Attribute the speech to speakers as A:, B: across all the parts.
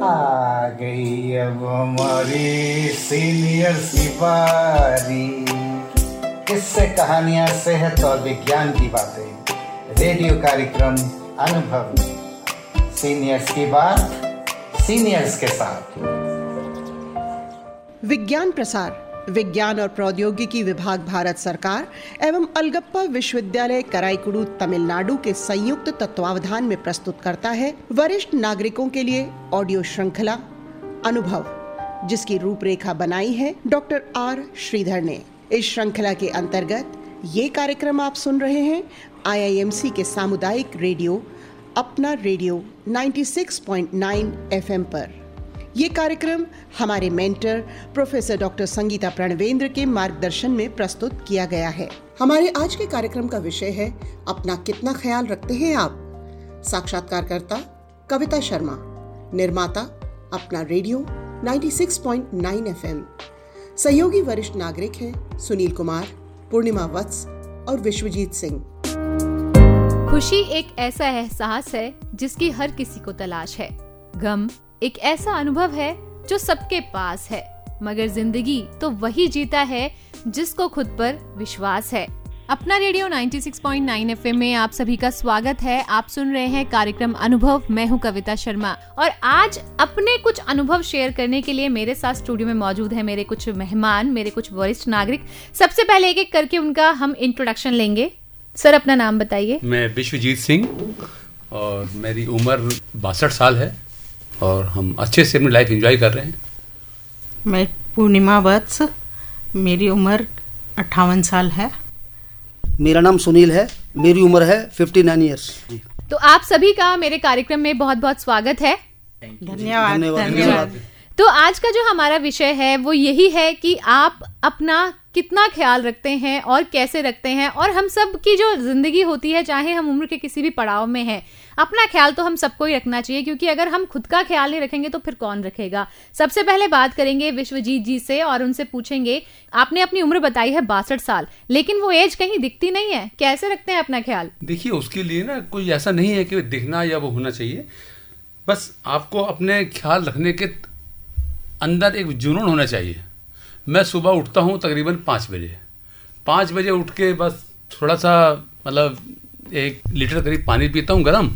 A: आ गई अब हमारी सीनियर सिपारी किससे कहानियाँ सेहत और विज्ञान की बातें? रेडियो कार्यक्रम अनुभव। सीनियर्स की बात सीनियर्स के साथ।
B: विज्ञान प्रसार। विज्ञान और प्रौद्योगिकी विभाग भारत सरकार एवं अलगप्पा विश्वविद्यालय कराईकुड़ू तमिलनाडु के संयुक्त तत्वावधान में प्रस्तुत करता है वरिष्ठ नागरिकों के लिए ऑडियो श्रृंखला अनुभव, जिसकी रूपरेखा बनाई है डॉक्टर आर श्रीधर ने। इस श्रृंखला के अंतर्गत ये कार्यक्रम आप सुन रहे हैं आईआईएमसी के सामुदायिक रेडियो, अपना रेडियो 96.9 एफएम पर। ये कार्यक्रम हमारे mentor, professor doctor Sangeeta Pranvendra के मार्गदर्शन में प्रस्तुत किया गया है। हमारे आज के कार्यक्रम का विषय है, अपना कितना ख्याल रखते हैं आप? साक्षात्कारकर्ता, कविता शर्मा। निर्माता, अपना रेडियो 96.9 एफएम। सहयोगी वरिष्ठ नागरिक हैं, सुनील कुमार, पूर्णिमा वत्स और विश्वजीत सिंह।
C: खुशी एक ऐसा एहसास है, जिसकी हर किसी को तलाश है। गम एक ऐसा अनुभव है जो सबके पास है, मगर ज़िंदगी तो वही जीता है जिसको खुद पर विश्वास है। अपना रेडियो 96.9 एफएम में आप सभी का स्वागत है। आप सुन रहे हैं कार्यक्रम अनुभव, मैं हूँ कविता शर्मा। और आज अपने कुछ अनुभव शेयर करने के लिए मेरे साथ स्टूडियो में मौजूद है मेरे कुछ मेहमान, मेरे कुछ वरिष्ठ नागरिक। सबसे पहले एक एक करके उनका हम इंट्रोडक्शन लेंगे। सर, अपना नाम बताइए।
D: मैं विश्वजीत सिंह और मेरी उम्र बासठ साल है। और हम अच्छे से अपनी लाइफ एंजॉय कर रहे हैं।
E: मैं पूर्णिमा वत्स मेरी उम्र अट्ठावन साल है।
F: मेरा नाम सुनील है मेरी उम्र है फिफ्टी नाइन ईयर्स
C: तो आप सभी का मेरे कार्यक्रम में बहुत बहुत स्वागत है।
E: धन्यवाद।
F: धन्यवाद।
E: धन्यवाद।
C: तो आज का जो हमारा विषय है वो यही है कि आप अपना कितना ख्याल रखते हैं और कैसे रखते हैं और हम सब की जो ज़िंदगी होती है चाहे हम उम्र के किसी भी पड़ाव में हैं अपना ख्याल तो हम सबको ही रखना चाहिए, क्योंकि अगर हम खुद का ख्याल नहीं रखेंगे तो फिर कौन रखेगा? सबसे पहले बात करेंगे विश्वजीत जी से और उनसे पूछेंगे, आपने अपनी उम्र बताई है बासठ साल, लेकिन वो एज कहीं दिखती नहीं है। कैसे रखते हैं अपना ख्याल?
D: देखिए, उसके लिए ना कोई ऐसा नहीं है कि दिखना या वो होना चाहिए। बस आपको अपने ख्याल रखने के अंदर एक जुनून होना चाहिए। मैं सुबह उठता हूँ तकरीबन पाँच बजे। पाँच बजे उठ के बस थोड़ा सा मतलब एक लीटर करीब पानी पीता हूँ गर्म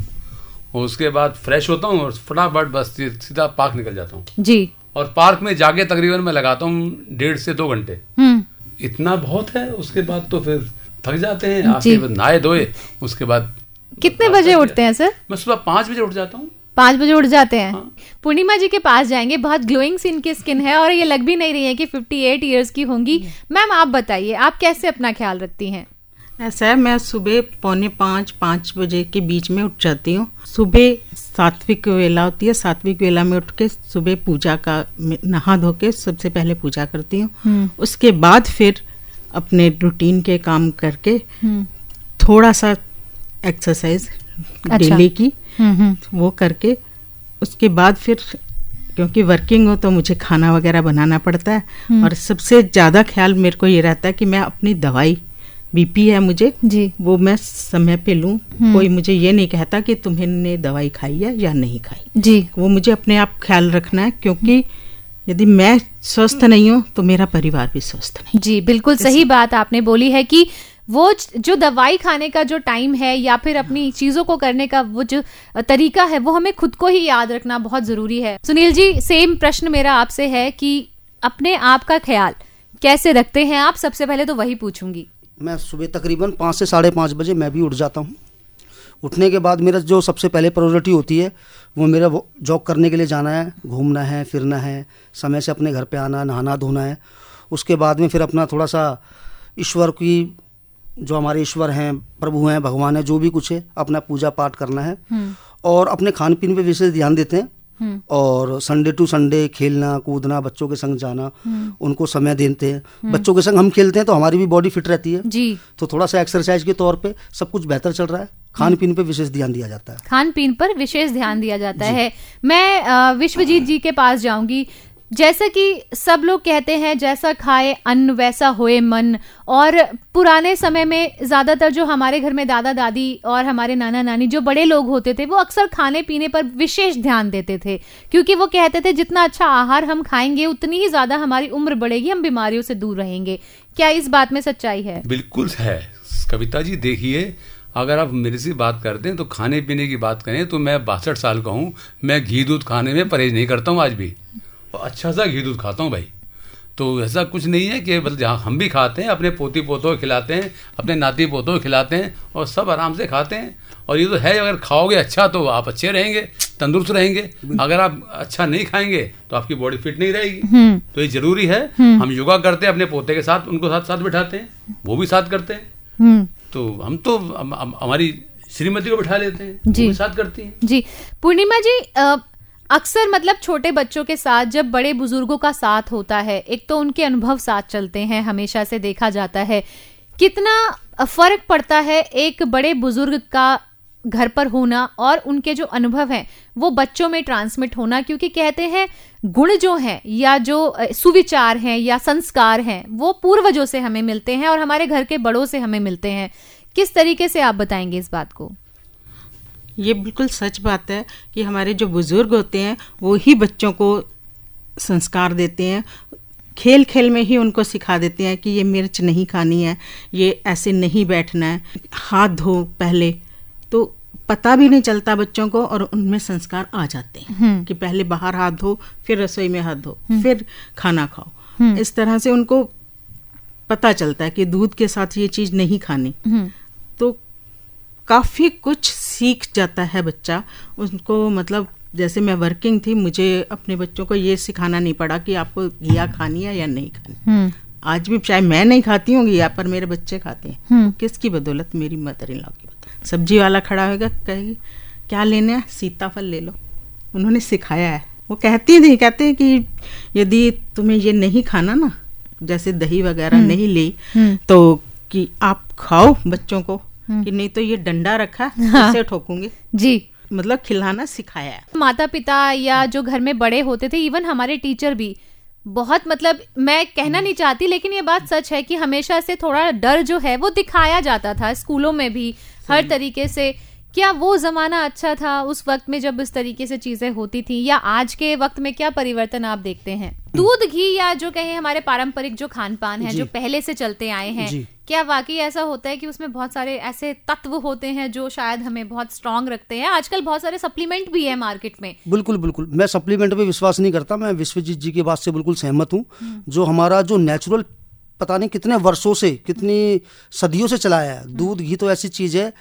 D: और उसके बाद फ्रेश होता हूँ और फटाफट बस सीधा पार्क निकल जाता हूँ।
C: जी।
D: और पार्क में जाके तकरीबन मैं लगाता हूँ डेढ़ से दो घंटे।
C: हम्म।
D: इतना बहुत है उसके बाद तो फिर थक जाते हैं। नहाए धोए उसके बाद
C: कितने बजे उठते हैं सर?
D: मैं सुबह पाँच बजे उठ जाता हूँ।
C: पाँच बजे उठ जाते हैं।
D: हाँ।
C: पूर्णिमा जी के पास जाएँगे बहुत ग्लोइंग सी इनकी स्किन है और ये लग भी नहीं रही है कि 58 इयर्स की होंगी। मैम आप बताइए आप कैसे अपना ख्याल रखती हैं?
E: ऐसा है मैं सुबह पौने पाँच पाँच बजे के बीच में उठ जाती हूँ। सुबह सात्विक वेला होती है सात्विक वेला में उठ के सुबह पूजा का नहा धो के सबसे पहले पूजा करती हूँ। उसके बाद फिर अपने रूटीन के काम करके थोड़ा सा एक्सरसाइज
C: अच्छा।
E: डेली की वो करके उसके बाद फिर क्योंकि वर्किंग हो तो मुझे खाना वगैरह बनाना पड़ता है और सबसे ज़्यादा ख्याल मेरे को ये रहता है कि मैं अपनी दवाई बीपी है मुझे
C: जी।
E: वो मैं समय पे लूँ। कोई मुझे ये नहीं कहता कि तुम्हें दवाई खाई है या नहीं खाई।
C: जी।
E: वो मुझे अपने आप ख्याल रखना है क्योंकि यदि मैं स्वस्थ नहीं हूँ तो मेरा परिवार भी स्वस्थ नहीं।
C: जी बिल्कुल सही बात आपने बोली है कि वो जो दवाई खाने का जो टाइम है या फिर अपनी चीज़ों को करने का वो जो तरीका है वो हमें खुद को ही याद रखना बहुत ज़रूरी है। सुनील जी सेम प्रश्न मेरा आपसे है कि अपने आप का ख्याल कैसे रखते हैं आप? सबसे पहले तो वही पूछूँगी।
F: मैं सुबह तकरीबन पाँच से साढ़े पाँच बजे मैं भी उठ जाता हूँ। उठने के बाद मेरा जो सबसे पहले प्रायोरिटी होती है वो मेरा वो जॉग करने के लिए जाना है घूमना है फिरना है समय से अपने घर पे आना नहाना धोना है। उसके बाद में फिर अपना थोड़ा सा ईश्वर की जो हमारे ईश्वर हैं प्रभु हैं भगवान हैं जो भी कुछ है अपना पूजा पाठ करना है। और अपने खान पीन पर विशेष ध्यान देते हैं। और संडे टू संडे खेलना कूदना बच्चों के संग जाना उनको समय देते हैं। बच्चों के संग हम खेलते हैं तो हमारी भी बॉडी फिट रहती है।
C: जी।
F: तो थोड़ा सा एक्सरसाइज के तौर पे सब कुछ बेहतर चल रहा है। खान पीन पर विशेष ध्यान दिया जाता है।
C: खान पीन पर विशेष ध्यान दिया जाता है। मैं विश्वजीत जी के पास जाऊँगी। जैसा कि सब लोग कहते हैं, जैसा खाए अन्न, वैसा होए मन। और पुराने समय में ज़्यादातर जो हमारे घर में दादा दादी और हमारे नाना नानी जो बड़े लोग होते थे, वो अक्सर खाने पीने पर विशेष ध्यान देते थे, क्योंकि वो कहते थे, जितना अच्छा आहार हम खाएँगे, उतनी ही ज़्यादा हमारी उम्र बढ़ेगी, हम बीमारियों से दूर रहेंगे। क्या इस बात में सच्चाई है?
D: बिल्कुल है। कविता जी, देखिए, अगर आप मेरे से बात करते हैं तो खाने पीने की बात करें तो मैं बासठ साल का हूँ। मैं घी दूध खाने में परहेज नहीं करता हूँ आज भी। और अच्छा सा घी दूध खाता हूँ भाई। तो ऐसा कुछ नहीं है कि मतलब जहाँ हम भी खाते हैं अपने पोती पोतों को खिलाते हैं अपने नाती पोतों को खिलाते हैं और सब आराम से खाते हैं। और ये तो है अगर खाओगे अच्छा तो आप अच्छे रहेंगे तंदुरुस्त रहेंगे। अगर आप अच्छा नहीं खाएँगे तो आपकी बॉडी फिट नहीं रहेगी। तो ये ज़रूरी है हम योगा करते हैं अपने पोते के साथ उनको साथ साथ बिठाते हैं वो भी साथ करते हैं।
C: हम्म।
D: तो हम तो हम- हम- हमारी श्रीमती को बिठा लेते हैं
C: जी।
D: वो भी साथ करती हैं।
C: जी। पूर्णिमा जी अक्सर मतलब छोटे बच्चों के साथ जब बड़े बुज़ुर्गों का साथ होता है, एक तो उनके अनुभव साथ चलते हैं, हमेशा से देखा जाता है। कितना फ़र्क पड़ता है एक बड़े बुज़ुर्ग का घर पर होना और उनके जो अनुभव हैं, वो बच्चों में ट्रांसमिट होना, क्योंकि कहते हैं, गुण जो हैं या जो सुविचार हैं या संस्कार हैं, वो पूर्वजों से हमें मिलते हैं और हमारे घर के बड़ों से हमें मिलते हैं। किस तरीके से आप बताएँगे इस बात को?
E: ये बिल्कुल सच बात है कि हमारे जो बुज़ुर्ग होते हैं वो ही बच्चों को संस्कार देते हैं खेल खेल में ही उनको सिखा देते हैं कि ये मिर्च नहीं खानी है ये ऐसे नहीं बैठना है हाथ धो पहले। तो पता भी नहीं चलता बच्चों को और उनमें संस्कार आ जाते हैं कि पहले बाहर हाथ धो फिर रसोई में हाथ धो फिर खाना खाओ। इस तरह से उनको पता चलता है कि दूध के साथ ये चीज़ नहीं खानी। तो काफ़ी कुछ सीख जाता है बच्चा। उनको मतलब जैसे मैं वर्किंग थी मुझे अपने बच्चों को ये सिखाना नहीं पड़ा कि आपको घिया खानी है या नहीं खानी। आज भी चाहे मैं नहीं खाती हूँ घिया पर मेरे बच्चे खाते हैं। किसकी बदौलत मेरी मदर इन लॉ की बदौलत? सब्ज़ी वाला खड़ा होगा कहेगी क्या लेना है? सीताफल ले लो। उन्होंने सिखाया है। वो कहती थी कहते हैं कि यदि तुम्हें ये नहीं खाना ना जैसे दही वगैरह नहीं ली तो कि आप खाओ बच्चों को। कि नहीं तो ये डंडा रखा हाँ। इसे ठोकूँगी।
C: जी।
E: मतलब खिलाना सिखाया
C: माता पिता या जो घर में बड़े होते थे इवन हमारे टीचर भी। बहुत मतलब मैं कहना नहीं चाहती लेकिन ये बात सच है कि हमेशा से थोड़ा डर जो है वो दिखाया जाता था स्कूलों में भी हर तरीके से। क्या वो जमाना अच्छा था उस वक्त में जब इस तरीके से चीज़ें होती थी? या आज के वक्त में क्या परिवर्तन आप देखते हैं? दूध घी या जो कहें हमारे पारंपरिक जो खान पान है
F: जो।
C: पहले से चलते आए हैं क्या वाकई ऐसा होता है कि उसमें बहुत सारे ऐसे तत्व होते हैं जो शायद हमें बहुत स्ट्रांग रखते हैं? आजकल बहुत सारे सप्लीमेंट भी है मार्केट में।
F: बिल्कुल बिल्कुल। मैं सप्लीमेंट पे विश्वास नहीं करता। मैं विश्वजीत जी की बात से बिल्कुल सहमत हूँ। जो हमारा जो नेचुरल पता नहीं कितने वर्षों से कितनी सदियों से चलाया है। दूध घी तो ऐसी चीज़ है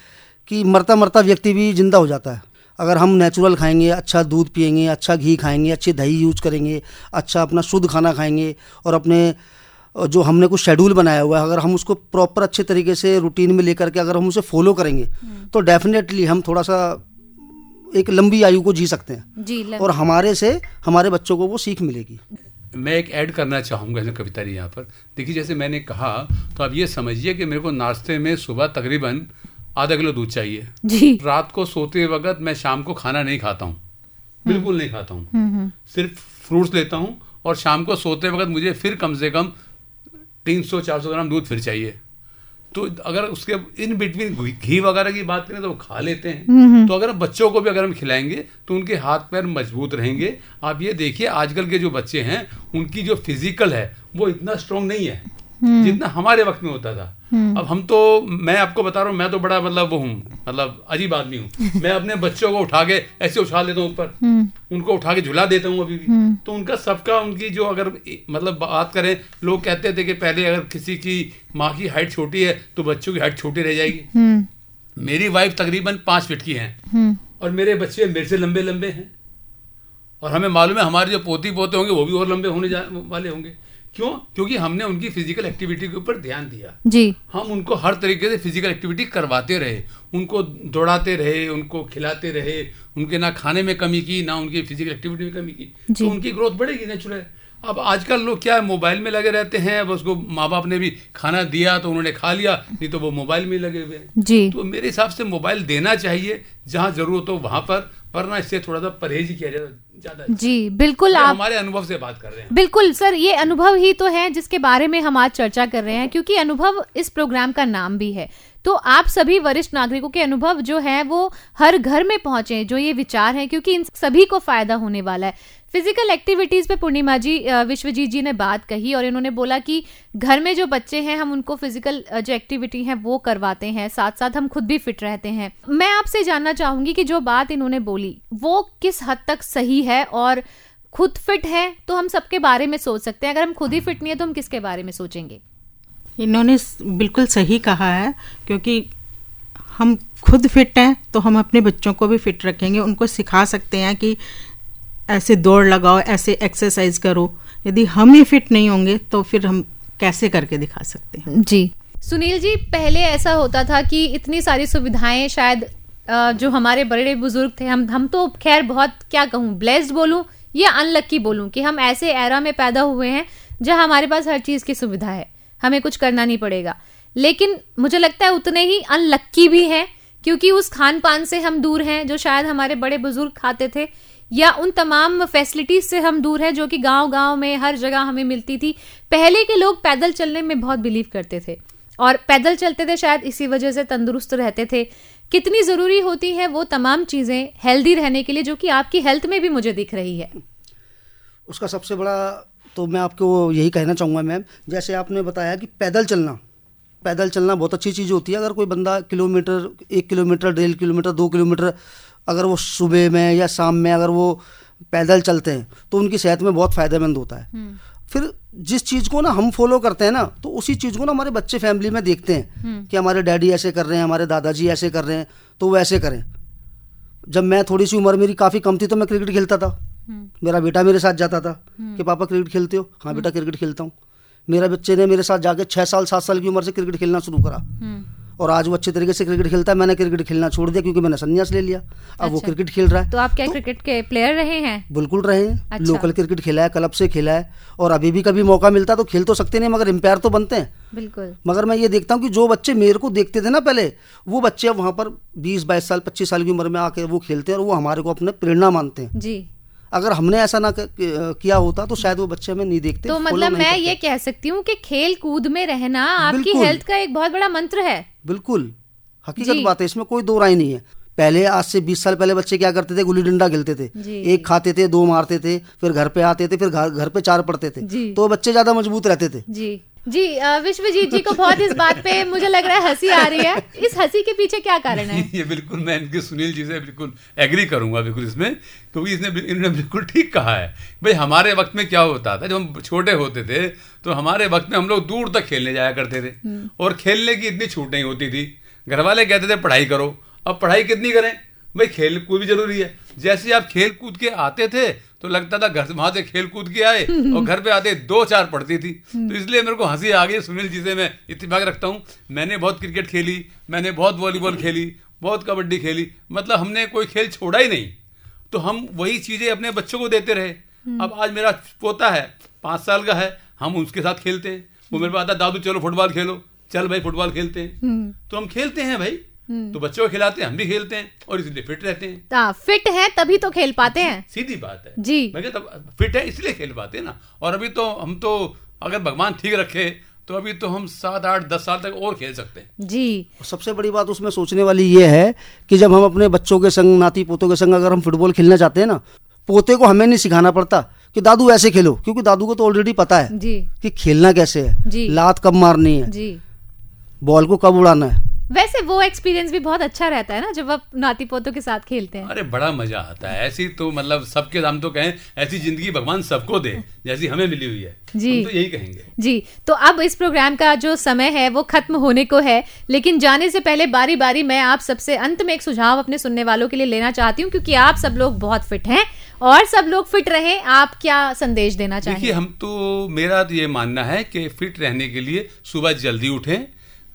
F: कि मरता मरता व्यक्ति भी ज़िंदा हो जाता है। अगर हम नेचुरल खाएँगे अच्छा दूध पिएँगे अच्छा घी खाएँगे अच्छी दही यूज़ करेंगे अच्छा अपना शुद्ध खाना खाएँगे और अपने जो हमने कुछ शेड्यूल बनाया हुआ है अगर हम उसको प्रॉपर अच्छे तरीके से रूटीन में लेकर के अगर हम उसे फॉलो करेंगे तो डेफिनेटली हम थोड़ा सा एक लंबी आयु को जी सकते हैं।
C: जी
F: और हमारे से हमारे बच्चों को वो सीख मिलेगी।
D: मैं एक ऐड करना चाहूँगा इसमें कविता यहाँ पर। देखिए जैसे मैंने कहा तो आप ये समझिए कि मेरे को नाश्ते में सुबह तकरीबन आधा किलो दूध चाहिए।
C: जी।
D: रात को सोते वक्त मैं शाम को खाना नहीं खाता हूँ। बिल्कुल नहीं खाता हूँ। सिर्फ़ फ्रूट्स लेता हूँ और शाम को सोते वक्त मुझे फिर कम से कम तीन सौ चार सौ ग्राम दूध फिर चाहिए। तो अगर उसके इन बिटवीन घी वगैरह की बात करें तो वो खा लेते हैं। तो अगर बच्चों को भी अगर हम खिलाएँगे तो उनके हाथ पैर मज़बूत रहेंगे। आप ये देखिए आजकल के जो बच्चे हैं उनकी जो फ़िज़िकल है वो इतना स्ट्रांग नहीं है। जितना हमारे वक्त में होता था। अब हम तो मैं आपको बता रहा हूँ मैं तो बड़ा मतलब वो हूँ मतलब अजीब आदमी हूँ। मैं अपने बच्चों को उठा के ऐसे उछाल लेता हूँ ऊपर। उनको उठा के झुला देता हूँ अभी भी। तो उनका सबका उनकी जो अगर मतलब बात करें लोग कहते थे कि पहले अगर किसी की माँ की हाइट छोटी है तो बच्चों की हाइट छोटी रह जाएगी। मेरी वाइफ तकरीबन पाँच फिट की है। और मेरे बच्चे मेरे से लंबे लंबे हैं। और हमें मालूम है हमारे जो पोती पोते होंगे वो भी और लंबे होने जा वाले होंगे। क्यों? क्योंकि हमने उनकी फ़िज़िकल एक्टिविटी के ऊपर ध्यान दिया।
C: जी।
D: हम उनको हर तरीके से फ़िज़िकल एक्टिविटी करवाते रहे। उनको दौड़ाते रहे उनको खिलाते रहे उनके ना खाने में कमी की ना उनकी फ़िज़िकल एक्टिविटी में कमी की। तो उनकी ग्रोथ बढ़ेगी नेचुरल अब आजकल लोग क्या है मोबाइल में लगे रहते हैं अब उसको माँ बाप ने भी खाना दिया तो उन्होंने खा लिया नहीं तो वो मोबाइल में लगे हुए हैं।
C: जी।
D: तो मेरे हिसाब से मोबाइल देना चाहिए जहाँ ज़रूरत हो वहाँ पर। पर ना इससे थोड़ा सा परहेज ही किया जाए ज़्यादा अच्छा।
C: जी बिल्कुल आप
D: हमारे अनुभव से बात कर रहे हैं।
C: बिल्कुल सर ये अनुभव ही तो है जिसके बारे में हम आज चर्चा कर रहे हैं क्योंकि अनुभव इस प्रोग्राम का नाम भी है। तो आप सभी वरिष्ठ नागरिकों के अनुभव जो है वो हर घर में पहुँचे जो ये विचार है क्योंकि इन सभी को फ़ायदा होने वाला है। फ़िज़िकल एक्टिविटीज़ पे पूर्णिमा जी विश्वजीत जी ने बात कही और इन्होंने बोला कि घर में जो बच्चे हैं, हम उनको फ़िज़िकल जो एक्टिविटी है, वो करवाते हैं। साथ साथ हम खुद भी फिट रहते हैं। मैं आपसे जानना चाहूँगी कि जो बात इन्होंने बोली, वो किस हद तक सही है और खुद फिट है तो हम सबके बारे में सोच सकते हैं। अगर हम खुद ही फिट नहीं है तो हम किसके बारे में सोचेंगे?
E: इन्होंने बिल्कुल सही कहा है क्योंकि हम खुद फिट हैं तो हम अपने बच्चों को भी फिट रखेंगे। उनको सिखा सकते हैं कि ऐसे दौड़ लगाओ ऐसे एक्सरसाइज करो। यदि हम ही फिट नहीं होंगे तो फिर हम कैसे करके दिखा सकते हैं?
C: जी। सुनील जी पहले ऐसा होता था कि इतनी सारी सुविधाएँ शायद जो हमारे बड़े बुज़ुर्ग थे हम हम तो खैर बहुत क्या कहूँ ब्लेस्ड बोलूँ या अनलक्की बोलूँ कि हम ऐसे एरा में पैदा हुए हैं जहाँ हमारे पास हर चीज़ की सुविधा है। हमें कुछ करना नहीं पड़ेगा। लेकिन मुझे लगता है उतने ही अनलक्की भी हैं क्योंकि उस खान पान से हम दूर हैं जो शायद हमारे बड़े बुज़ुर्ग खाते थे। या उन तमाम फैसिलिटीज़ से हम दूर हैं जो कि गाँव गाँव में, हर जगह हमें मिलती थी। पहले के लोग पैदल चलने में बहुत बिलीव करते थे। और पैदल चलते थे शायद इसी वजह से तंदुरुस्त रहते थे। कितनी ज़रूरी होती है वो तमाम चीज़ें हेल्दी रहने के लिए जो कि आपकी हेल्थ में भी मुझे दिख रही है।
F: उसका सबसे बड़ा तो मैं आपको यही कहना चाहूँगा मैम, जैसे आपने बताया कि पैदल चलना पैदल चलना बहुत अच्छी चीज़ होती है। अगर कोई बंदा किलोमीटर, एक किलोमीटर, डेढ़ किलोमीटर, दो किलोमीटर अगर वो सुबह में या शाम में अगर वो पैदल चलते हैं तो उनकी सेहत में बहुत फ़ायदेमंद होता है। फिर जिस चीज़ को ना हम फॉलो करते हैं ना तो उसी चीज़ को ना हमारे बच्चे फैमिली में देखते हैं कि हमारे डैडी ऐसे कर रहे हैं हमारे दादाजी ऐसे कर रहे हैं तो वो ऐसे करें। जब मैं थोड़ी सी उम्र मेरी काफ़ी कम थी तो मैं क्रिकेट खेलता था। मेरा बेटा मेरे साथ जाता था कि पापा क्रिकेट खेलते हो? हाँ बेटा क्रिकेट खेलता हूँ। मेरा बच्चे ने मेरे साथ जाके छः साल सात साल की उम्र से क्रिकेट खेलना शुरू करा। और आज वो अच्छे तरीके से क्रिकेट खेलता है मैंने क्रिकेट खेलना छोड़ दिया क्योंकि मैंने संन्यास ले लिया। अब
C: अच्छा। वो।
F: क्रिकेट खेल रहा है।
C: तो आप क्या तो, क्रिकेट के प्लेयर रहे हैं?
F: बिल्कुल रहे हैं।
C: अच्छा।
F: लोकल क्रिकेट खेला है क्लब से खेला है और अभी भी कभी मौका मिलता है तो खेल तो सकते नहीं मगर एम्पायर तो बनते हैं।
C: बिल्कुल।
F: मगर मैं ये देखता हूँ कि जो बच्चे मेरे को देखते थे ना पहले वो बच्चे अब वहाँ पर बीस बाईस साल 25 साल की उम्र में आके वो खेलते हैं और वो हमारे को अपने प्रेरणा मानते हैं।
C: जी।
F: अगर हमने ऐसा ना किया होता तो शायद वो बच्चे हमें नहीं देखते
C: तो मतलब मैं ये कह सकती हूँ कि खेल कूद में रहना आपकी हेल्थ का एक बहुत बड़ा मंत्र है।
F: बिल्कुल। हकीकत बात है इसमें कोई दो राय नहीं है। पहले आज से 20 साल पहले बच्चे क्या करते थे? गुल्ली डंडा खेलते थे। एक खाते थे दो मारते थे फिर घर पे आते थे फिर घर घर पे चार पड़ते थे। तो बच्चे ज़्यादा मज़बूत रहते थे।
C: जी। जी विश्वजीत जी को बहुत इस बात पे मुझे लग रहा है हँसी आ रही है। इस हँसी के पीछे क्या कारण है?
D: ये बिल्कुल मैं इनके सुनील जी से बिल्कुल एग्री करूँगा बिल्कुल इसमें क्योंकि इसने इन्होंने बिल्कुल ठीक कहा है। भाई हमारे वक्त में क्या होता था जब हम छोटे होते थे तो हमारे वक्त में हम लोग दूर तक खेलने जाया करते थे। और खेलने की इतनी छूट नहीं होती थी। घर वाले कहते थे पढ़ाई करो। अब पढ़ाई कितनी करें? भाई खेल कूद भी ज़रूरी है। जैसे आप खेल कूद के आते थे तो लगता था घर से वहाँ से खेल कूद के आए और घर पे आते दो चार पड़ती थी। तो इसलिए मेरे को हँसी आ गई सुनील जी से मैं इत्तेफाक रखता हूँ। मैंने बहुत क्रिकेट खेली मैंने बहुत वॉलीबॉल खेली बहुत कबड्डी खेली मतलब हमने कोई खेल छोड़ा ही नहीं। तो हम वही चीज़ें अपने बच्चों को देते रहे। अब आज मेरा पोता है पाँच साल का है हम उसके साथ खेलते हैं। वो मेरे पास आता दादू चलो फुटबॉल खेलो। चल भाई फुटबॉल खेलते हैं। तो हम खेलते हैं भाई। तो बच्चों को खिलाते हैं हम भी खेलते हैं और इसलिए फिट रहते हैं।
C: हाँ, फिट है तभी तो खेल पाते हैं।
D: सीधी बात है।
C: जी।
D: मैं कहता फिट है इसलिए खेल पाते हैं ना। और अभी तो हम तो अगर भगवान ठीक रखे तो अभी तो हम सात आठ दस साल तक और खेल सकते हैं।
C: जी।
F: सबसे बड़ी बात उसमें सोचने वाली ये है कि जब हम अपने बच्चों के संग नाती पोतों के संग अगर हम फुटबॉल खेलना चाहते हैं ना पोते को हमें नहीं सिखाना पड़ता कि दादू ऐसे खेलो। क्योंकि दादू को तो ऑलरेडी पता है
C: जी।
F: कि खेलना कैसे
C: जी।
F: है लात कब मारनी है?
C: जी।
F: बॉल को कब उड़ाना है?
C: वैसे वो एक्सपीरियंस भी बहुत अच्छा रहता है ना जब आप नाती पोतों के साथ खेलते हैं।
D: अरे बड़ा मज़ा आता है। ऐसी तो मतलब सबके हम तो कहें ऐसी ज़िंदगी भगवान सबको दे जैसी हमें मिली हुई है।
C: जी।
D: हम तो यही कहेंगे।
C: जी तो अब इस प्रोग्राम का जो समय है वो खत्म होने को है लेकिन जाने से पहले बारी बारी मैं आप सबसे अंत में एक सुझाव अपने सुनने वालों के लिए लेना चाहती हूँ क्योंकि आप सब लोग बहुत फिट हैं और सब लोग फिट रहे आप क्या संदेश देना
D: देखिए हम तो मेरा तो ये मानना है कि फिट रहने के लिए सुबह जल्दी उठें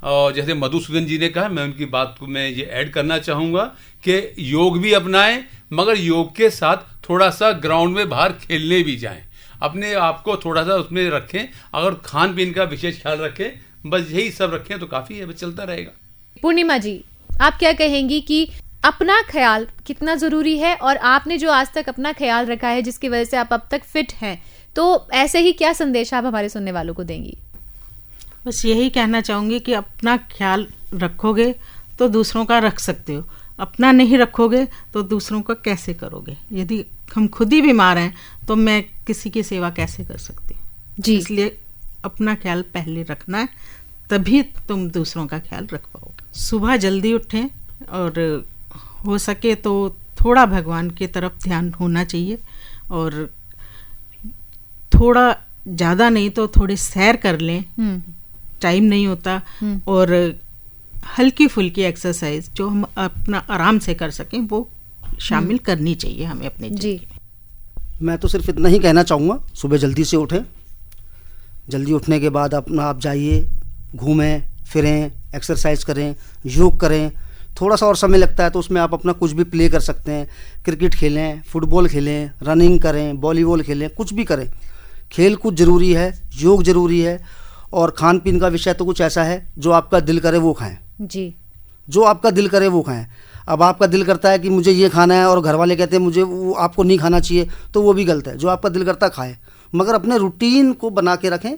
D: और जैसे मधुसूदन जी ने कहा, मैं उनकी बात को, मैं ये ऐड करना चाहूँगा कि योग भी अपनाएँ, मगर योग के साथ थोड़ा सा ग्राउंड में बाहर खेलने भी जाएँ। अपने आप को थोड़ा सा उसमें रखें, अगर खान पीन का विशेष ख्याल रखें, बस यही सब रखें तो काफ़ी है, बस चलता रहेगा।
C: पूर्णिमा जी, आप क्या कहेंगी कि अपना ख्याल कितना ज़रूरी है और आपने जो आज तक अपना ख्याल रखा है जिसकी वजह से आप अब तक फिट हैं तो ऐसे ही क्या संदेश आप हमारे सुनने वालों को देंगी?
E: बस यही कहना चाहूँगी कि अपना ख्याल रखोगे तो दूसरों का रख सकते हो। अपना नहीं रखोगे तो दूसरों का कैसे करोगे? यदि हम खुद ही बीमार हैं तो मैं किसी की सेवा कैसे कर सकती हूँ?
C: जी।
E: इसलिए अपना ख्याल पहले रखना है तभी तुम दूसरों का ख्याल रख पाओगे। सुबह जल्दी उठें और हो सके तो थोड़ा भगवान की तरफ़ ध्यान होना चाहिए और थोड़ा ज़्यादा नहीं तो थोड़ी सैर कर लें।
C: हम्म।
E: टाइम नहीं होता और हल्की फुल्की एक्सरसाइज जो हम अपना आराम से कर सकें वो शामिल करनी चाहिए हमें अपने
C: जी।
F: मैं तो सिर्फ़ इतना ही कहना चाहूँगा सुबह जल्दी से उठें जल्दी उठने के बाद अपना आप जाइए घूमें फिरें एक्सरसाइज करें योग करें थोड़ा सा और समय लगता है तो उसमें आप अपना कुछ भी प्ले कर सकते हैं क्रिकेट खेलें फुटबॉल खेलें रनिंग करें वॉलीबॉल खेलें कुछ भी करें। खेल कूद ज़रूरी है योग ज़रूरी है और खान पीन का विषय तो कुछ ऐसा है जो आपका दिल करे वो खाएँ।
C: जी।
F: जो आपका दिल करे वो खाएँ। अब आपका दिल करता है कि मुझे ये खाना है और घर वाले कहते हैं मुझे वो आपको नहीं खाना चाहिए तो वो भी गलत है। जो आपका दिल करता खाएँ। मगर अपने रूटीन को बना के रखें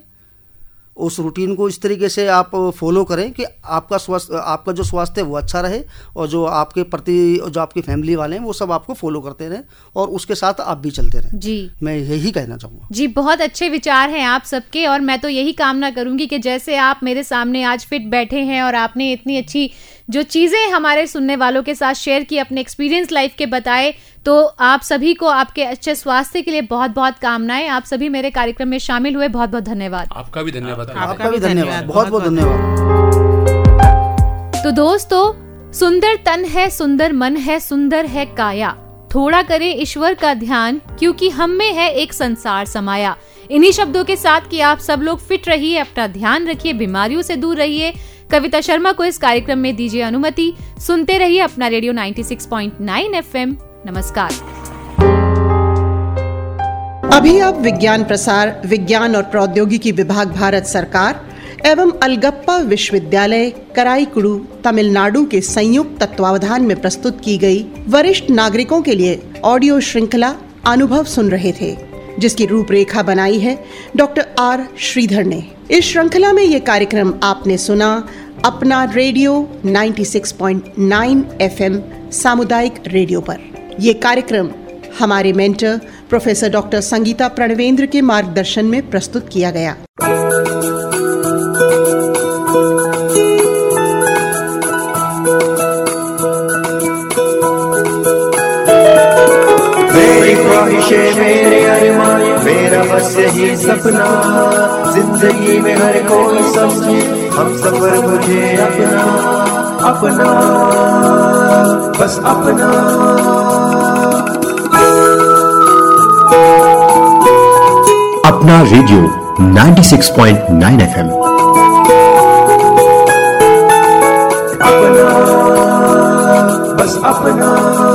F: उस रूटीन को इस तरीके से आप फॉलो करें कि आपका स्वास्थ्य आपका जो स्वास्थ्य है वो अच्छा रहे और जो आपके प्रति जो आपकी फैमिली वाले हैं वो सब आपको फॉलो करते रहें और उसके साथ आप भी चलते रहें।
C: जी।
F: मैं यही कहना चाहूँगा।
C: जी बहुत अच्छे विचार हैं आप सबके और मैं तो यही कामना करूँगी कि जैसे आप मेरे सामने आज फिट बैठे हैं और आपने इतनी अच्छी जो चीज़ें हमारे सुनने वालों के साथ शेयर की अपने एक्सपीरियंस लाइफ के बताए तो आप सभी को आपके अच्छे स्वास्थ्य के लिए बहुत बहुत कामनाएँ। आप सभी मेरे कार्यक्रम में शामिल हुए बहुत बहुत धन्यवाद।
D: आपका भी धन्यवाद।
F: आपका भी धन्यवाद। बहुत बहुत
E: बहुत-बहुत
F: धन्यवाद।
C: तो दोस्तों सुंदर तन है सुंदर मन है सुंदर है काया। थोड़ा करें ईश्वर का ध्यान क्योंकि हम में है एक संसार समाया। इन्हीं शब्दों के साथ कि आप सब लोग फिट रहिए अपना ध्यान रखिए बीमारियों से दूर रहिए कविता शर्मा को इस कार्यक्रम में दीजिए अनुमति। सुनते रहिए अपना रेडियो 96.9 एफएम। नमस्कार।
B: अभी आप विज्ञान प्रसार, विज्ञान और प्रौद्योगिकी विभाग भारत सरकार एवं अलगप्पा विश्वविद्यालय, कराईकुड़ू, तमिलनाडु के संयुक्त तत्वावधान में प्रस्तुत की गई वरिष्ठ नागरिकों के लिए ऑडियो श्रृंखला अनुभव सुन रहे थे, जिसकी रूपरेखा बनाई है डॉक्टर आर श्रीधर ने। इस श्रृंखला में ये कार्यक्रम आपने सुना अपना रेडियो 96.9 एफएम सामुदायिक रेडियो पर। ये कार्यक्रम हमारे mentor professor doctor Sangeeta Pranvendra के मार्गदर्शन में प्रस्तुत किया गया।
G: मेरी बस यही सपना। ज़िंदगी में हर कोई समझे हम सफ़र मुझे अपना अपना। बस अपना।
H: अपना रेडियो 96.9 एफएम।
G: अपना बस अपना।